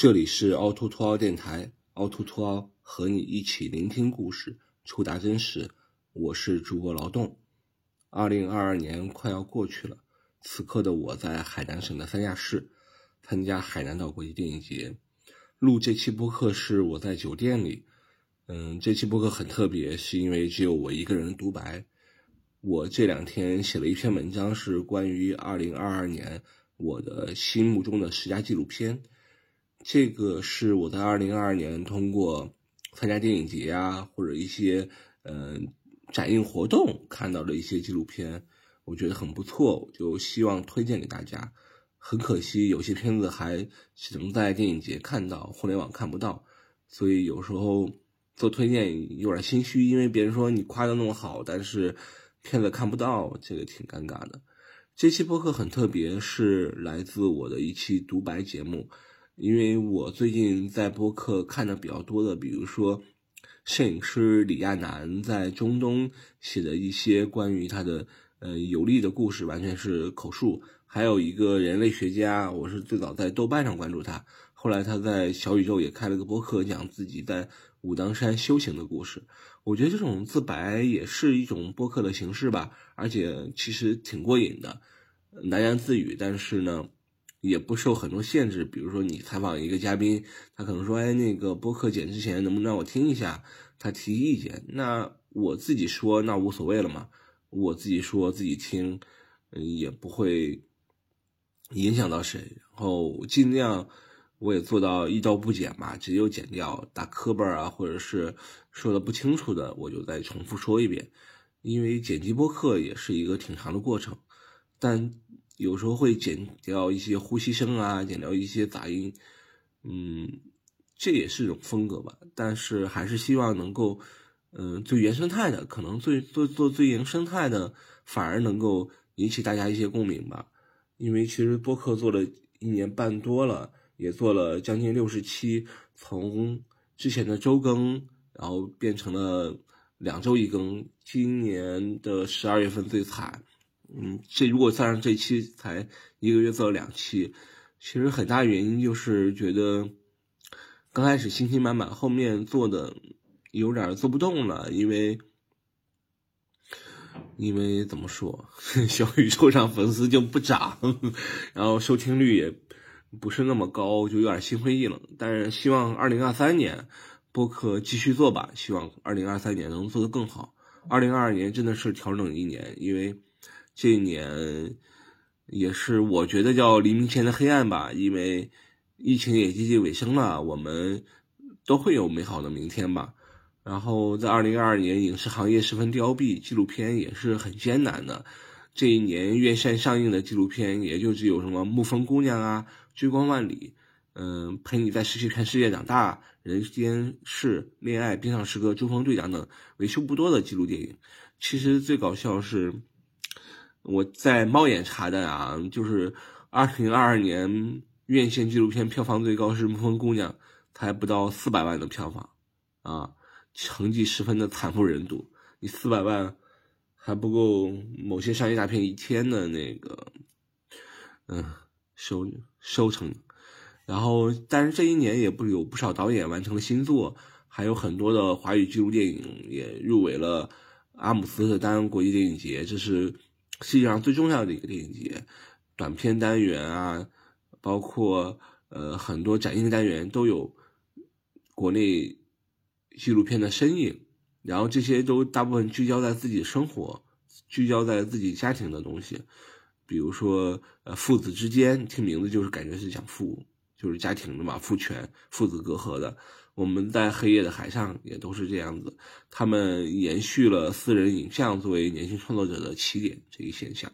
这里是凹凸凸凹电台，凹凸凸凹和你一起聆听故事，触达真实。我是主播劳动。二零二二年快要过去了，此刻的我在海南省的三亚市参加海南岛国际电影节。录这期播客是我在酒店里，嗯，这期播客很特别，是因为只有我一个人独白。我这两天写了一篇文章，是关于二零二二年我的心目中的十佳纪录片。这个是我在二零二二年通过参加电影节啊，或者一些嗯展映活动看到的一些纪录片，我觉得很不错，我就希望推荐给大家。很可惜，有些片子还只能在电影节看到，互联网看不到，所以有时候做推荐有点心虚，因为别人说你夸的那么好，但是。片子看不到，这个挺尴尬的。这期播客很特别，是来自我的一期独白节目。因为我最近在播客看的比较多的，比如说摄影师李亚男在中东写的一些关于他的呃游历的故事，完全是口述。还有一个人类学家，我是最早在豆瓣上关注他，后来他在小宇宙也开了个播客，讲自己在武当山修行的故事。我觉得这种自白也是一种播客的形式吧，而且其实挺过瘾的，喃喃自语，但是呢，也不受很多限制。比如说你采访一个嘉宾，他可能说：“哎，那个播客剪之前能不能让我听一下？”他提意见，那我自己说那无所谓了嘛，我自己说自己听，嗯，也不会影响到谁，然后尽量。我也做到一刀不剪吧，直接剪掉打磕巴啊，或者是说的不清楚的，我就再重复说一遍。因为剪辑播客也是一个挺长的过程，但有时候会剪掉一些呼吸声啊，剪掉一些杂音，嗯，这也是一种风格吧。但是还是希望能够，嗯，最原生态的，可能最做做最原生态的，反而能够引起大家一些共鸣吧。因为其实播客做了一年半多了。也做了将近六十期，从之前的周更，然后变成了两周一更。今年的十二月份最惨，嗯，这如果算上这期，才一个月做了两期。其实很大原因就是觉得刚开始信心满满，后面做的有点做不动了，因为因为怎么说，小宇宙上粉丝就不涨，然后收听率也。不是那么高，就有点心灰意冷。但是希望二零二三年播客继续做吧，希望二零二三年能做得更好。二零二二年真的是调整一年，因为这一年也是我觉得叫黎明前的黑暗吧。因为疫情也接近尾声了，我们都会有美好的明天吧。然后在二零二二年，影视行业十分凋敝，纪录片也是很艰难的。这一年院线上映的纪录片也就只有什么《沐风姑娘》啊。追光万里，嗯，陪你在失去看世界长大，人间事，恋爱，冰上时刻，珠峰队长等为数不多的纪录电影。其实最搞笑是，我在猫眼查的啊，就是二零二二年院线纪录片票房最高是《沐风姑娘》，才不到四百万的票房，啊，成绩十分的惨不忍睹。你四百万还不够某些商业大片一天的那个，嗯。收收成，然后，但是这一年也不有不少导演完成了新作，还有很多的华语纪录电影也入围了阿姆斯特丹国际电影节，这是世界上最重要的一个电影节。短片单元啊，包括呃很多展映单元都有国内纪录片的身影，然后这些都大部分聚焦在自己生活，聚焦在自己家庭的东西。比如说，呃，父子之间，听名字就是感觉是讲父，就是家庭的嘛，父权、父子隔阂的。我们在黑夜的海上也都是这样子，他们延续了私人影像作为年轻创作者的起点这一现象。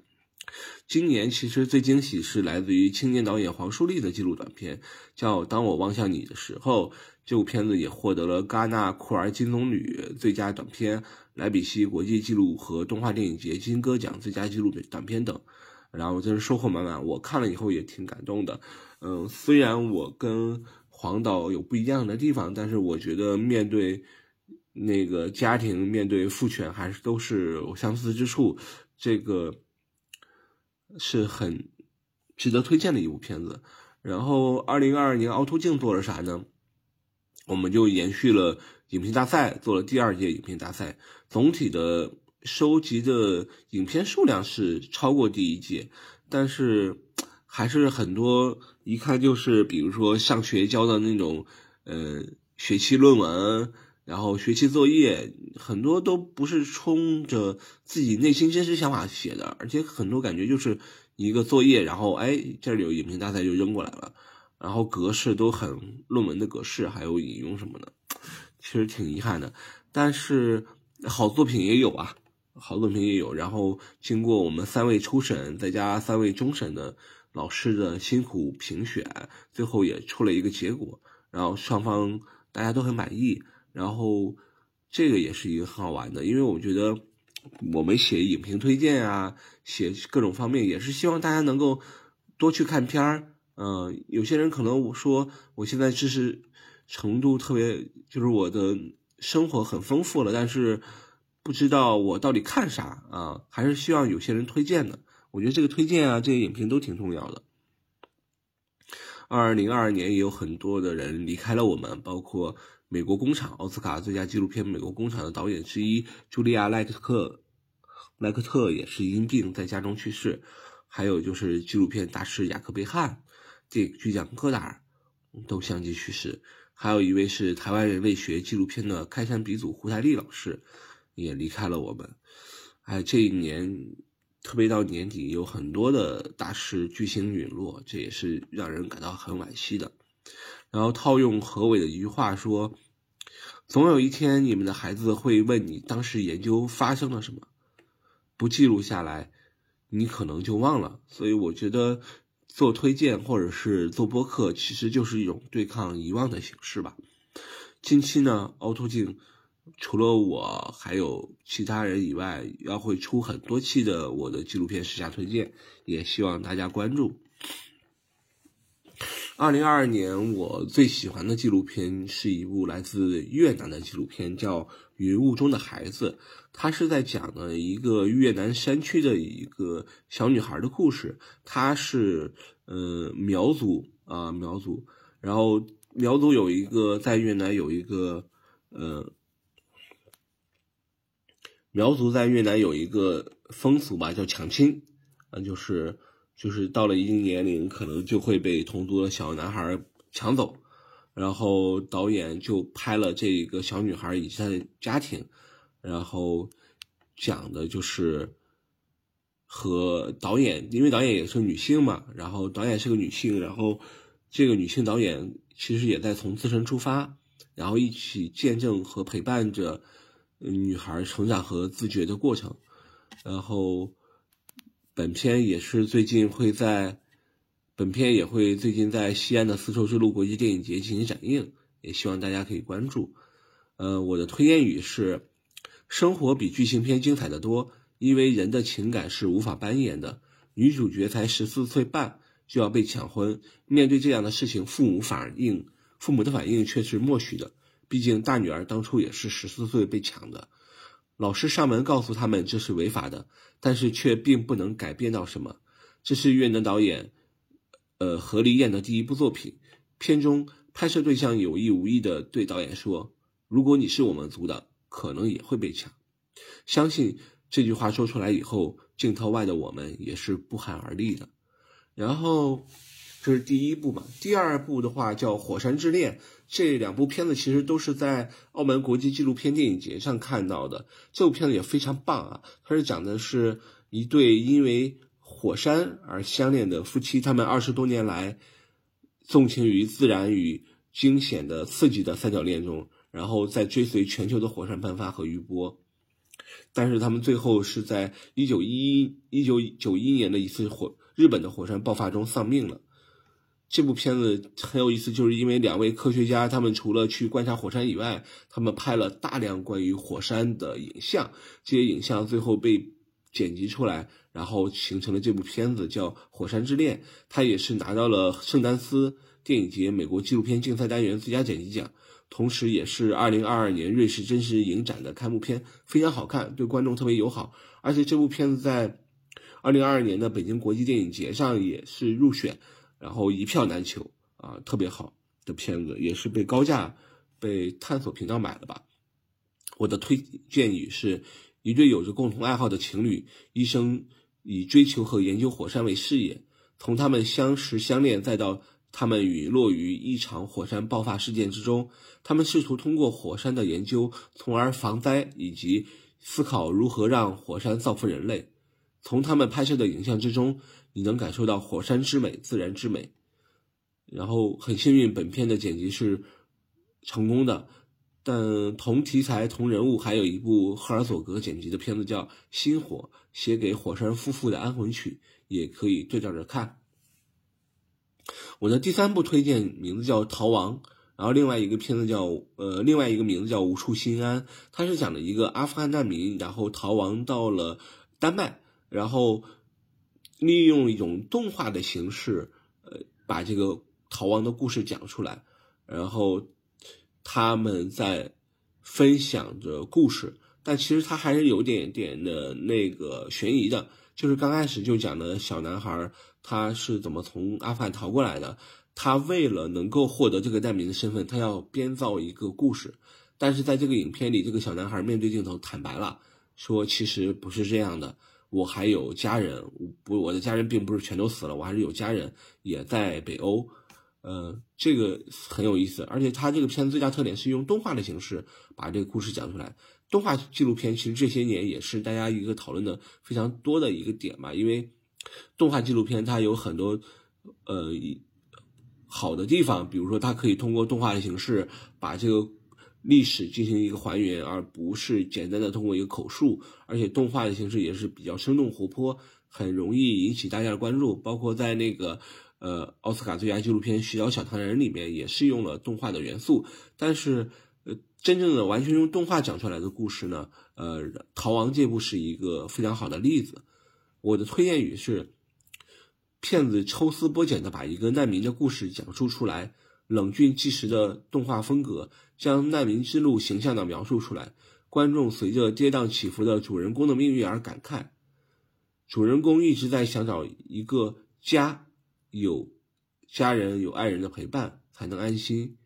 今年其实最惊喜是来自于青年导演黄树立的纪录短片，叫《当我望向你的时候》。这部片子也获得了戛纳酷儿金棕榈最佳短片、莱比锡国际纪录和动画电影节金鸽奖最佳纪录短片等。然后真是收获满满，我看了以后也挺感动的。嗯，虽然我跟黄导有不一样的地方，但是我觉得面对那个家庭，面对父权，还是都是相似之处。这个是很值得推荐的一部片子。然后二零二二年凹凸镜做了啥呢？我们就延续了影评大赛，做了第二届影评大赛，总体的收集的影片数量是超过第一届，但是还是很多一看就是比如说上学交的那种，呃，学期论文。然后学期作业很多都不是冲着自己内心真实想法写的，而且很多感觉就是一个作业，然后哎这里有影评大赛就扔过来了，然后格式都很论文的格式，还有引用什么的，其实挺遗憾的。但是好作品也有啊，好作品也有。然后经过我们三位初审再加三位终审的老师的辛苦评选，最后也出了一个结果，然后双方大家都很满意。然后，这个也是一个很好玩的，因为我觉得我们写影评推荐啊，写各种方面也是希望大家能够多去看片儿。嗯，有些人可能我说我现在知识程度特别，就是我的生活很丰富了，但是不知道我到底看啥啊，还是希望有些人推荐的。我觉得这个推荐啊，这些影评都挺重要的。二零二二年也有很多的人离开了我们，包括。美国工厂奥斯卡最佳纪录片《美国工厂》的导演之一茱莉亚·莱克特，莱克特也是因病在家中去世。还有就是纪录片大师雅克·贝汉、电影巨匠戈达尔都相继去世。还有一位是台湾人类学纪录片的开山鼻祖胡台丽老师也离开了我们。哎，这一年，特别到年底，有很多的大师巨星陨落，这也是让人感到很惋惜的。然后套用何伟的一句话说：“总有一天，你们的孩子会问你当时研究发生了什么，不记录下来，你可能就忘了。”所以我觉得做推荐或者是做播客，其实就是一种对抗遗忘的形式吧。近期呢，凹凸镜除了我还有其他人以外，要会出很多期的我的纪录片时下推荐，也希望大家关注。二零二二年，我最喜欢的纪录片是一部来自越南的纪录片，叫《云雾中的孩子》。它是在讲的一个越南山区的一个小女孩的故事。她是呃苗族啊苗族，然后苗族有一个在越南有一个呃苗族在越南有一个风俗吧，叫抢亲，啊就是。就是到了一定年龄，可能就会被同族的小男孩抢走，然后导演就拍了这一个小女孩以及她的家庭，然后讲的就是和导演，因为导演也是女性嘛，然后导演是个女性，然后这个女性导演其实也在从自身出发，然后一起见证和陪伴着女孩成长和自觉的过程，然后。本片也是最近会在，本片也会最近在西安的丝绸之路国际电影节进行展映，也希望大家可以关注。呃，我的推荐语是：生活比剧情片精彩的多，因为人的情感是无法扮演的。女主角才十四岁半就要被抢婚，面对这样的事情，父母反应，父母的反应却是默许的。毕竟大女儿当初也是十四岁被抢的。老师上门告诉他们这是违法的，但是却并不能改变到什么。这是越南导演，呃何黎燕的第一部作品。片中拍摄对象有意无意的对导演说：“如果你是我们族的，可能也会被抢。”相信这句话说出来以后，镜头外的我们也是不寒而栗的。然后。这是第一部嘛？第二部的话叫《火山之恋》，这两部片子其实都是在澳门国际纪录片电影节上看到的。这部片子也非常棒啊！它是讲的是一对因为火山而相恋的夫妻，他们二十多年来纵情于自然与惊险的刺激的三角恋中，然后在追随全球的火山喷发和余波。但是他们最后是在一九一一九九一年的一次火日本的火山爆发中丧命了。这部片子很有意思，就是因为两位科学家，他们除了去观察火山以外，他们拍了大量关于火山的影像。这些影像最后被剪辑出来，然后形成了这部片子，叫《火山之恋》。它也是拿到了圣丹斯电影节美国纪录片竞赛单元最佳剪辑奖，同时也是2022年瑞士真实影展的开幕片，非常好看，对观众特别友好。而且这部片子在2022年的北京国际电影节上也是入选。然后一票难求啊，特别好的片子，也是被高价被探索频道买了吧。我的推荐语是：一对有着共同爱好的情侣，一生以追求和研究火山为事业，从他们相识相恋，再到他们陨落于一场火山爆发事件之中，他们试图通过火山的研究，从而防灾以及思考如何让火山造福人类。从他们拍摄的影像之中，你能感受到火山之美、自然之美。然后很幸运，本片的剪辑是成功的。但同题材、同人物，还有一部赫尔佐格剪辑的片子叫《星火》，写给火山夫妇的安魂曲，也可以对照着看。我的第三部推荐名字叫《逃亡》，然后另外一个片子叫呃，另外一个名字叫《无处心安》，它是讲的一个阿富汗难民，然后逃亡到了丹麦，然后利用一种动画的形式，呃，把这个逃亡的故事讲出来，然后。他们在分享着故事，但其实他还是有点点的那个悬疑的。就是刚开始就讲的小男孩他是怎么从阿富汗逃过来的。他为了能够获得这个难民的身份，他要编造一个故事。但是在这个影片里，这个小男孩面对镜头坦白了，说其实不是这样的，我还有家人，我不，我的家人并不是全都死了，我还是有家人也在北欧。呃，这个很有意思，而且它这个片子最大特点是用动画的形式把这个故事讲出来。动画纪录片其实这些年也是大家一个讨论的非常多的一个点嘛，因为动画纪录片它有很多呃好的地方，比如说它可以通过动画的形式把这个历史进行一个还原，而不是简单的通过一个口述，而且动画的形式也是比较生动活泼，很容易引起大家的关注，包括在那个。呃，奥斯卡最佳纪录片《寻找小糖人》里面也是用了动画的元素，但是，呃，真正的完全用动画讲出来的故事呢，呃，《逃亡》这部是一个非常好的例子。我的推荐语是：骗子抽丝剥茧的把一个难民的故事讲述出来，冷峻纪实的动画风格将难民之路形象的描述出来，观众随着跌宕起伏的主人公的命运而感慨。主人公一直在想找一个家。有家人有爱人的陪伴才能安心。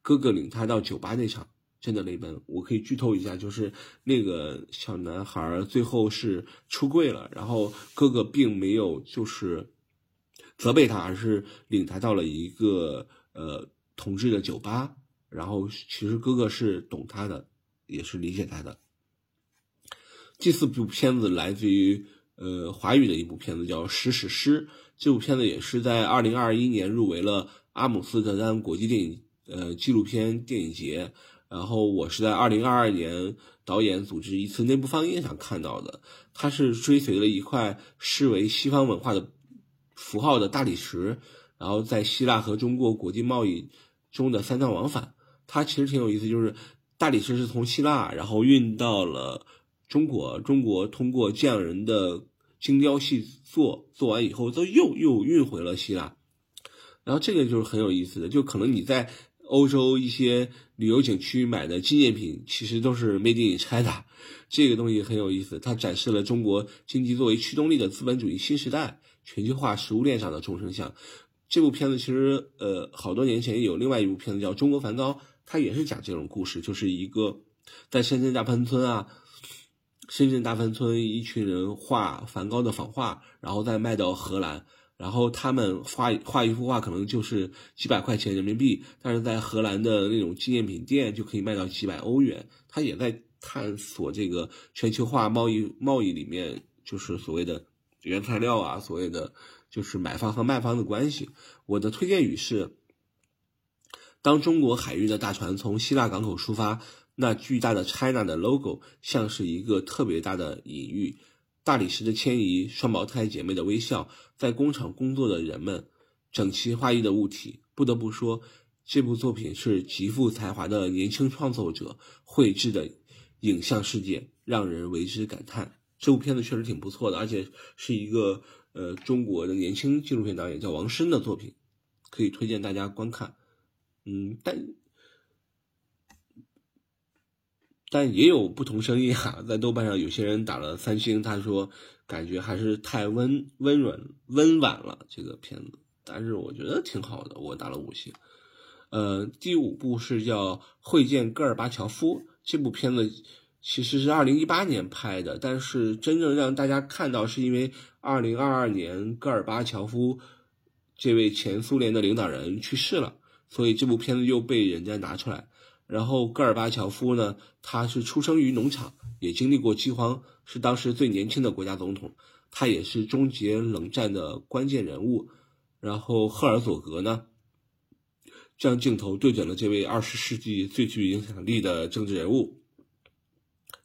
哥哥领他到酒吧那场真的泪奔。我可以剧透一下，就是那个小男孩最后是出柜了，然后哥哥并没有就是责备他，而是领他到了一个呃同志的酒吧。然后其实哥哥是懂他的，也是理解他的。第四部片子来自于呃华语的一部片子，叫《史史诗》。这部片子也是在二零二一年入围了阿姆斯特丹国际电影呃纪录片电影节，然后我是在二零二二年导演组织一次内部放映上看到的。它是追随了一块视为西方文化的符号的大理石，然后在希腊和中国国际贸易中的三趟往返。它其实挺有意思，就是大理石是从希腊然后运到了中国，中国通过匠人的。精雕细做，做完以后都又又运回了希腊，然后这个就是很有意思的，就可能你在欧洲一些旅游景区买的纪念品，其实都是 made in China，这个东西很有意思，它展示了中国经济作为驱动力的资本主义新时代全球化食物链上的众生相。这部片子其实呃好多年前有另外一部片子叫《中国梵高》，它也是讲这种故事，就是一个在深圳大潘村啊。深圳大芬村一群人画梵高的仿画，然后再卖到荷兰，然后他们画画一幅画可能就是几百块钱人民币，但是在荷兰的那种纪念品店就可以卖到几百欧元。他也在探索这个全球化贸易贸易里面，就是所谓的原材料啊，所谓的就是买方和卖方的关系。我的推荐语是：当中国海运的大船从希腊港口出发。那巨大的 China 的 logo 像是一个特别大的隐喻，大理石的迁移，双胞胎姐妹的微笑，在工厂工作的人们，整齐划一的物体。不得不说，这部作品是极富才华的年轻创作者绘制的影像世界，让人为之感叹。这部片子确实挺不错的，而且是一个呃中国的年轻纪录片导演叫王申的作品，可以推荐大家观看。嗯，但。但也有不同声音哈，在豆瓣上有些人打了三星，他说感觉还是太温温软温婉了这个片子。但是我觉得挺好的，我打了五星。呃，第五部是叫《会见戈尔巴乔夫》，这部片子其实是二零一八年拍的，但是真正让大家看到，是因为二零二二年戈尔巴乔夫这位前苏联的领导人去世了，所以这部片子又被人家拿出来。然后戈尔巴乔夫呢，他是出生于农场，也经历过饥荒，是当时最年轻的国家总统，他也是终结冷战的关键人物。然后赫尔佐格呢？将镜头对准了这位二十世纪最具影响力的政治人物，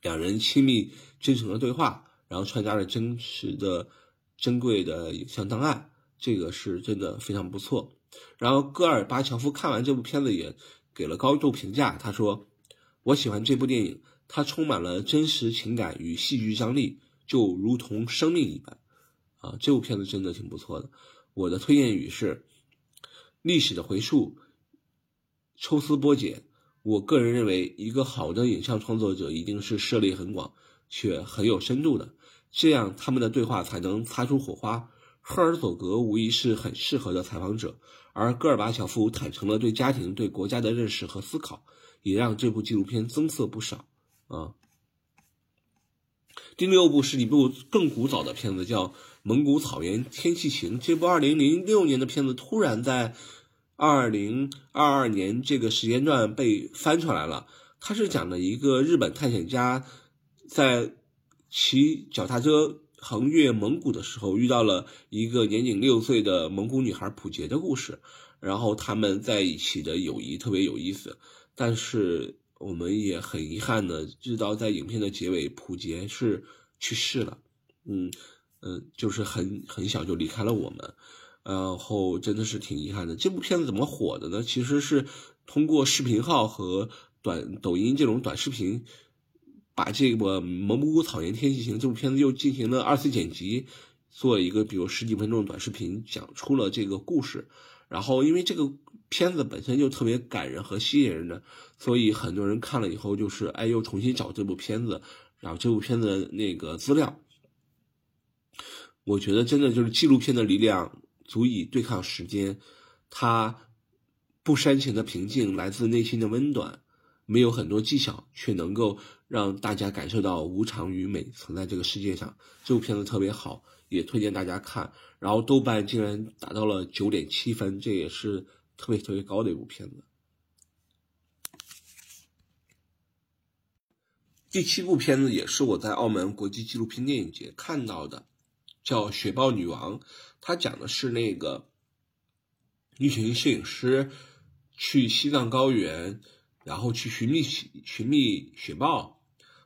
两人亲密真诚的对话，然后穿插了真实的、珍贵的影像档案，这个是真的非常不错。然后戈尔巴乔夫看完这部片子也给了高度评价，他说：“我喜欢这部电影，它充满了真实情感与戏剧张力，就如同生命一般。”啊，这部片子真的挺不错的。我的推荐语是：历史的回溯。抽丝剥茧，我个人认为，一个好的影像创作者一定是涉猎很广却很有深度的，这样他们的对话才能擦出火花。赫尔佐格无疑是很适合的采访者，而戈尔巴乔夫坦诚了对家庭、对国家的认识和思考，也让这部纪录片增色不少。啊，第六部是一部更古早的片子，叫《蒙古草原天气晴》。这部二零零六年的片子突然在。二零二二年这个时间段被翻出来了，它是讲的一个日本探险家在骑脚踏车横越蒙古的时候，遇到了一个年仅六岁的蒙古女孩普杰的故事，然后他们在一起的友谊特别有意思。但是我们也很遗憾的知道，在影片的结尾，普杰是去世了，嗯嗯，就是很很小就离开了我们。然后真的是挺遗憾的。这部片子怎么火的呢？其实是通过视频号和短抖音这种短视频，把这个《蒙古草原天气晴》这部片子又进行了二次剪辑，做一个比如十几分钟的短视频，讲出了这个故事。然后因为这个片子本身就特别感人和吸引人的，所以很多人看了以后就是哎又重新找这部片子，然后这部片子那个资料。我觉得真的就是纪录片的力量。足以对抗时间，它不煽情的平静来自内心的温暖，没有很多技巧，却能够让大家感受到无常与美存在这个世界上。这部片子特别好，也推荐大家看。然后豆瓣竟然达到了九点七分，这也是特别特别高的一部片子。第七部片子也是我在澳门国际纪录片电影节看到的，叫《雪豹女王》。它讲的是那个一群摄影师去西藏高原，然后去寻觅寻觅雪豹，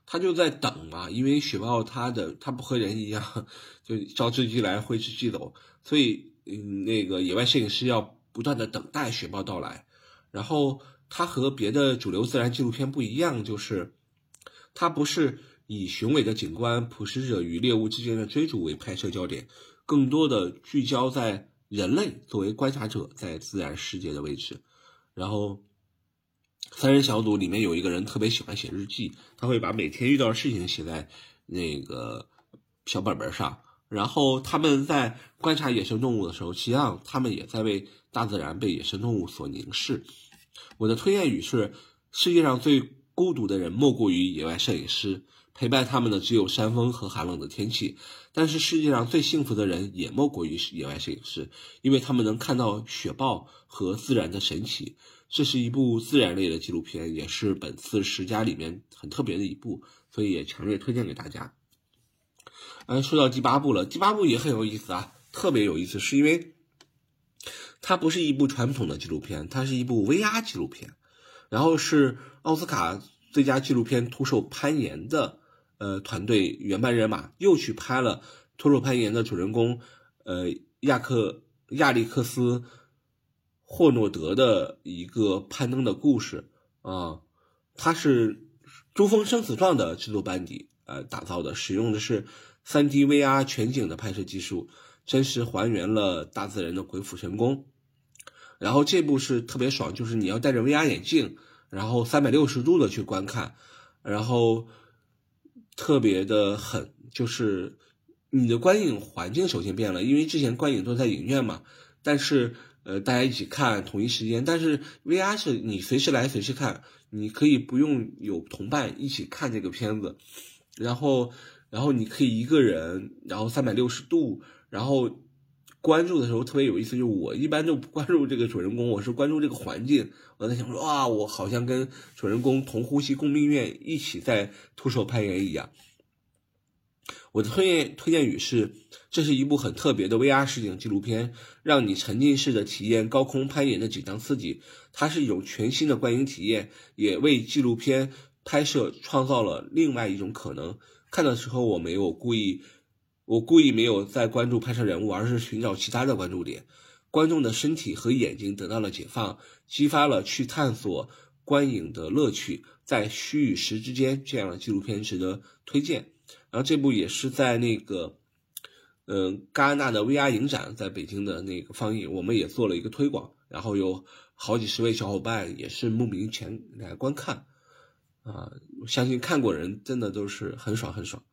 他就在等嘛，因为雪豹它的它不和人一样，就招之即来挥之即走，所以嗯，那个野外摄影师要不断的等待雪豹到来。然后它和别的主流自然纪录片不一样，就是它不是以雄伟的景观、捕食者与猎物之间的追逐为拍摄焦点。更多的聚焦在人类作为观察者在自然世界的位置，然后三人小组里面有一个人特别喜欢写日记，他会把每天遇到的事情写在那个小本本上，然后他们在观察野生动物的时候，实际上他们也在为大自然被野生动物所凝视。我的推荐语是：世界上最孤独的人莫过于野外摄影师。陪伴他们的只有山峰和寒冷的天气，但是世界上最幸福的人也莫过于野外摄影师，因为他们能看到雪豹和自然的神奇。这是一部自然类的纪录片，也是本次十佳里面很特别的一部，所以也强烈推荐给大家。嗯，说到第八部了，第八部也很有意思啊，特别有意思，是因为它不是一部传统的纪录片，它是一部 VR 纪录片，然后是奥斯卡最佳纪录片徒手攀岩的。呃，团队原班人马又去拍了徒手攀岩的主人公，呃，亚克亚历克斯霍诺德的一个攀登的故事啊，它是珠峰生死状的制作班底呃打造的，使用的是 3D VR 全景的拍摄技术，真实还原了大自然的鬼斧神工。然后这部是特别爽，就是你要戴着 VR 眼镜，然后三百六十度的去观看，然后。特别的狠，就是你的观影环境首先变了，因为之前观影都在影院嘛，但是呃大家一起看同一时间，但是 VR 是你随时来随时看，你可以不用有同伴一起看这个片子，然后然后你可以一个人，然后三百六十度，然后。关注的时候特别有意思，就是我一般都不关注这个主人公，我是关注这个环境。我在想说，哇，我好像跟主人公同呼吸共命运，一起在徒手攀岩一样。我的推荐推荐语是：这是一部很特别的 VR 实景纪录片，让你沉浸式的体验高空攀岩的紧张刺激。它是一种全新的观影体验，也为纪录片拍摄创造了另外一种可能。看的时候，我没有故意。我故意没有在关注拍摄人物，而是寻找其他的关注点。观众的身体和眼睛得到了解放，激发了去探索观影的乐趣。在虚与实之间，这样的纪录片值得推荐。然后这部也是在那个，嗯，戛纳的 VR 影展在北京的那个放映，我们也做了一个推广。然后有好几十位小伙伴也是慕名前来观看，啊，相信看过人真的都是很爽很爽。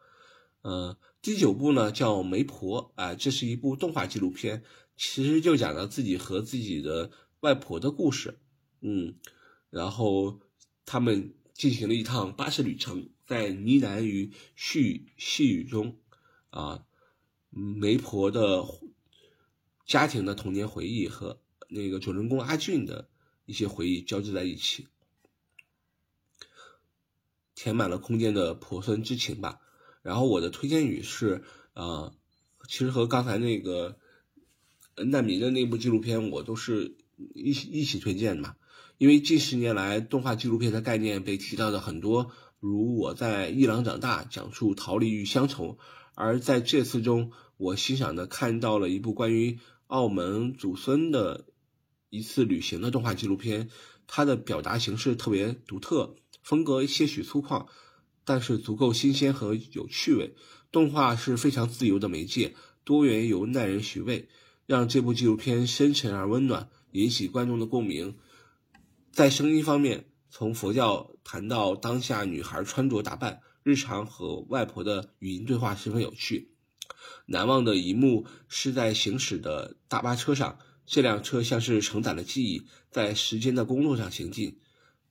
嗯，第九部呢叫《媒婆》啊，这是一部动画纪录片，其实就讲了自己和自己的外婆的故事。嗯，然后他们进行了一趟巴士旅程，在呢喃与絮细语中，啊，媒婆的家庭的童年回忆和那个主人公阿俊的一些回忆交织在一起，填满了空间的婆孙之情吧。然后我的推荐语是，呃，其实和刚才那个难民的那部纪录片，我都是一起一起推荐的嘛。因为近十年来，动画纪录片的概念被提到的很多，如我在伊朗长大，讲述逃离与乡愁。而在这次中，我欣赏的看到了一部关于澳门祖孙的一次旅行的动画纪录片，它的表达形式特别独特，风格些许粗犷。但是足够新鲜和有趣味，动画是非常自由的媒介，多元又耐人寻味，让这部纪录片深沉而温暖，引起观众的共鸣。在声音方面，从佛教谈到当下女孩穿着打扮、日常和外婆的语音对话十分有趣。难忘的一幕是在行驶的大巴车上，这辆车像是承载了记忆，在时间的公路上行进。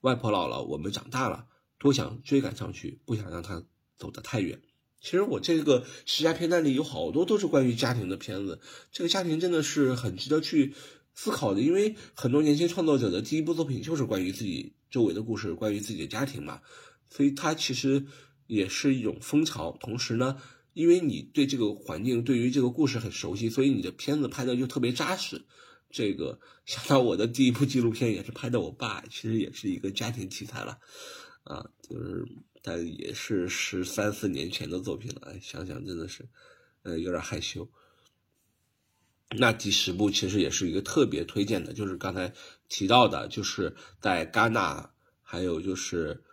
外婆老了，我们长大了。多想追赶上去，不想让他走得太远。其实我这个十佳片单里有好多都是关于家庭的片子，这个家庭真的是很值得去思考的，因为很多年轻创作者的第一部作品就是关于自己周围的故事，关于自己的家庭嘛，所以它其实也是一种风潮。同时呢，因为你对这个环境、对于这个故事很熟悉，所以你的片子拍的就特别扎实。这个想到我的第一部纪录片也是拍的我爸，其实也是一个家庭题材了。啊，就是但也是十三四年前的作品了，想想真的是，呃，有点害羞。那第十部其实也是一个特别推荐的，就是刚才提到的，就是在戛纳，还有就是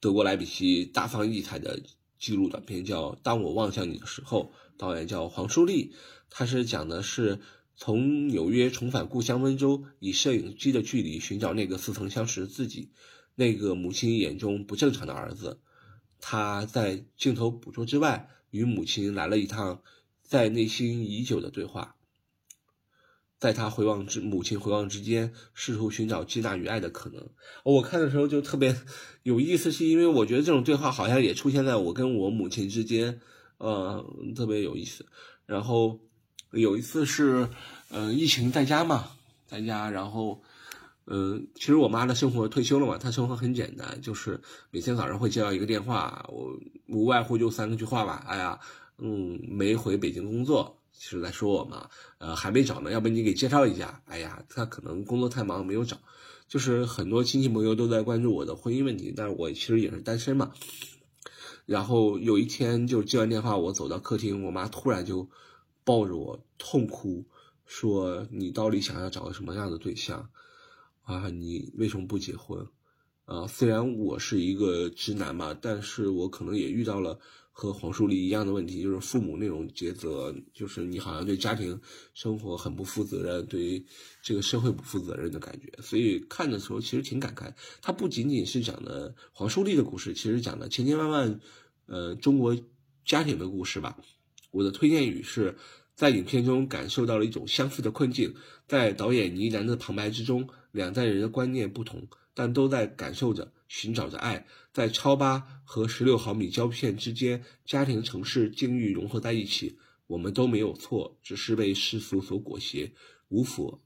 德国莱比锡大放异彩的纪录短片，叫《当我望向你的时候》，导演叫黄舒丽，他是讲的是从纽约重返故乡温州，以摄影机的距离寻找那个似曾相识的自己。那个母亲眼中不正常的儿子，他在镜头捕捉之外与母亲来了一趟在内心已久的对话，在他回望之母亲回望之间，试图寻找接纳与爱的可能。我看的时候就特别有意思，是因为我觉得这种对话好像也出现在我跟我母亲之间，呃，特别有意思。然后有一次是，呃，疫情在家嘛，在家，然后。嗯，其实我妈的生活退休了嘛，她生活很简单，就是每天早上会接到一个电话，我无外乎就三个句话吧。哎呀，嗯，没回北京工作，其实在说我嘛。呃，还没找呢，要不你给介绍一下？哎呀，她可能工作太忙没有找。就是很多亲戚朋友都在关注我的婚姻问题，但是我其实也是单身嘛。然后有一天就接完电话，我走到客厅，我妈突然就抱着我痛哭，说你到底想要找个什么样的对象？啊，你为什么不结婚？啊，虽然我是一个直男嘛，但是我可能也遇到了和黄树丽一样的问题，就是父母那种抉择，就是你好像对家庭生活很不负责任，对这个社会不负责任的感觉。所以看的时候其实挺感慨。它不仅仅是讲的黄树丽的故事，其实讲的千千万万，呃，中国家庭的故事吧。我的推荐语是：在影片中感受到了一种相似的困境。在导演倪楠的旁白之中，两代人的观念不同，但都在感受着、寻找着爱。在超八和十六毫米胶片之间，家庭、城市、境遇融合在一起。我们都没有错，只是被世俗所裹挟，无佛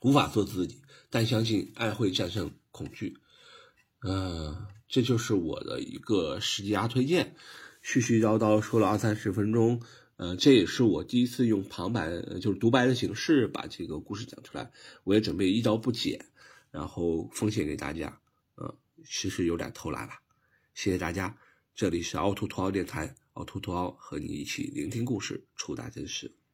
无法做自己。但相信爱会战胜恐惧。嗯，这就是我的一个十佳推荐。絮絮叨叨说了二三十分钟，呃，这也是我第一次用旁白，就是独白的形式把这个故事讲出来。我也准备一招不剪，然后奉献给大家。嗯，其实有点偷懒了。谢谢大家，这里是凹凸凸凹电台，凹凸凸凹和你一起聆听故事，触达真实。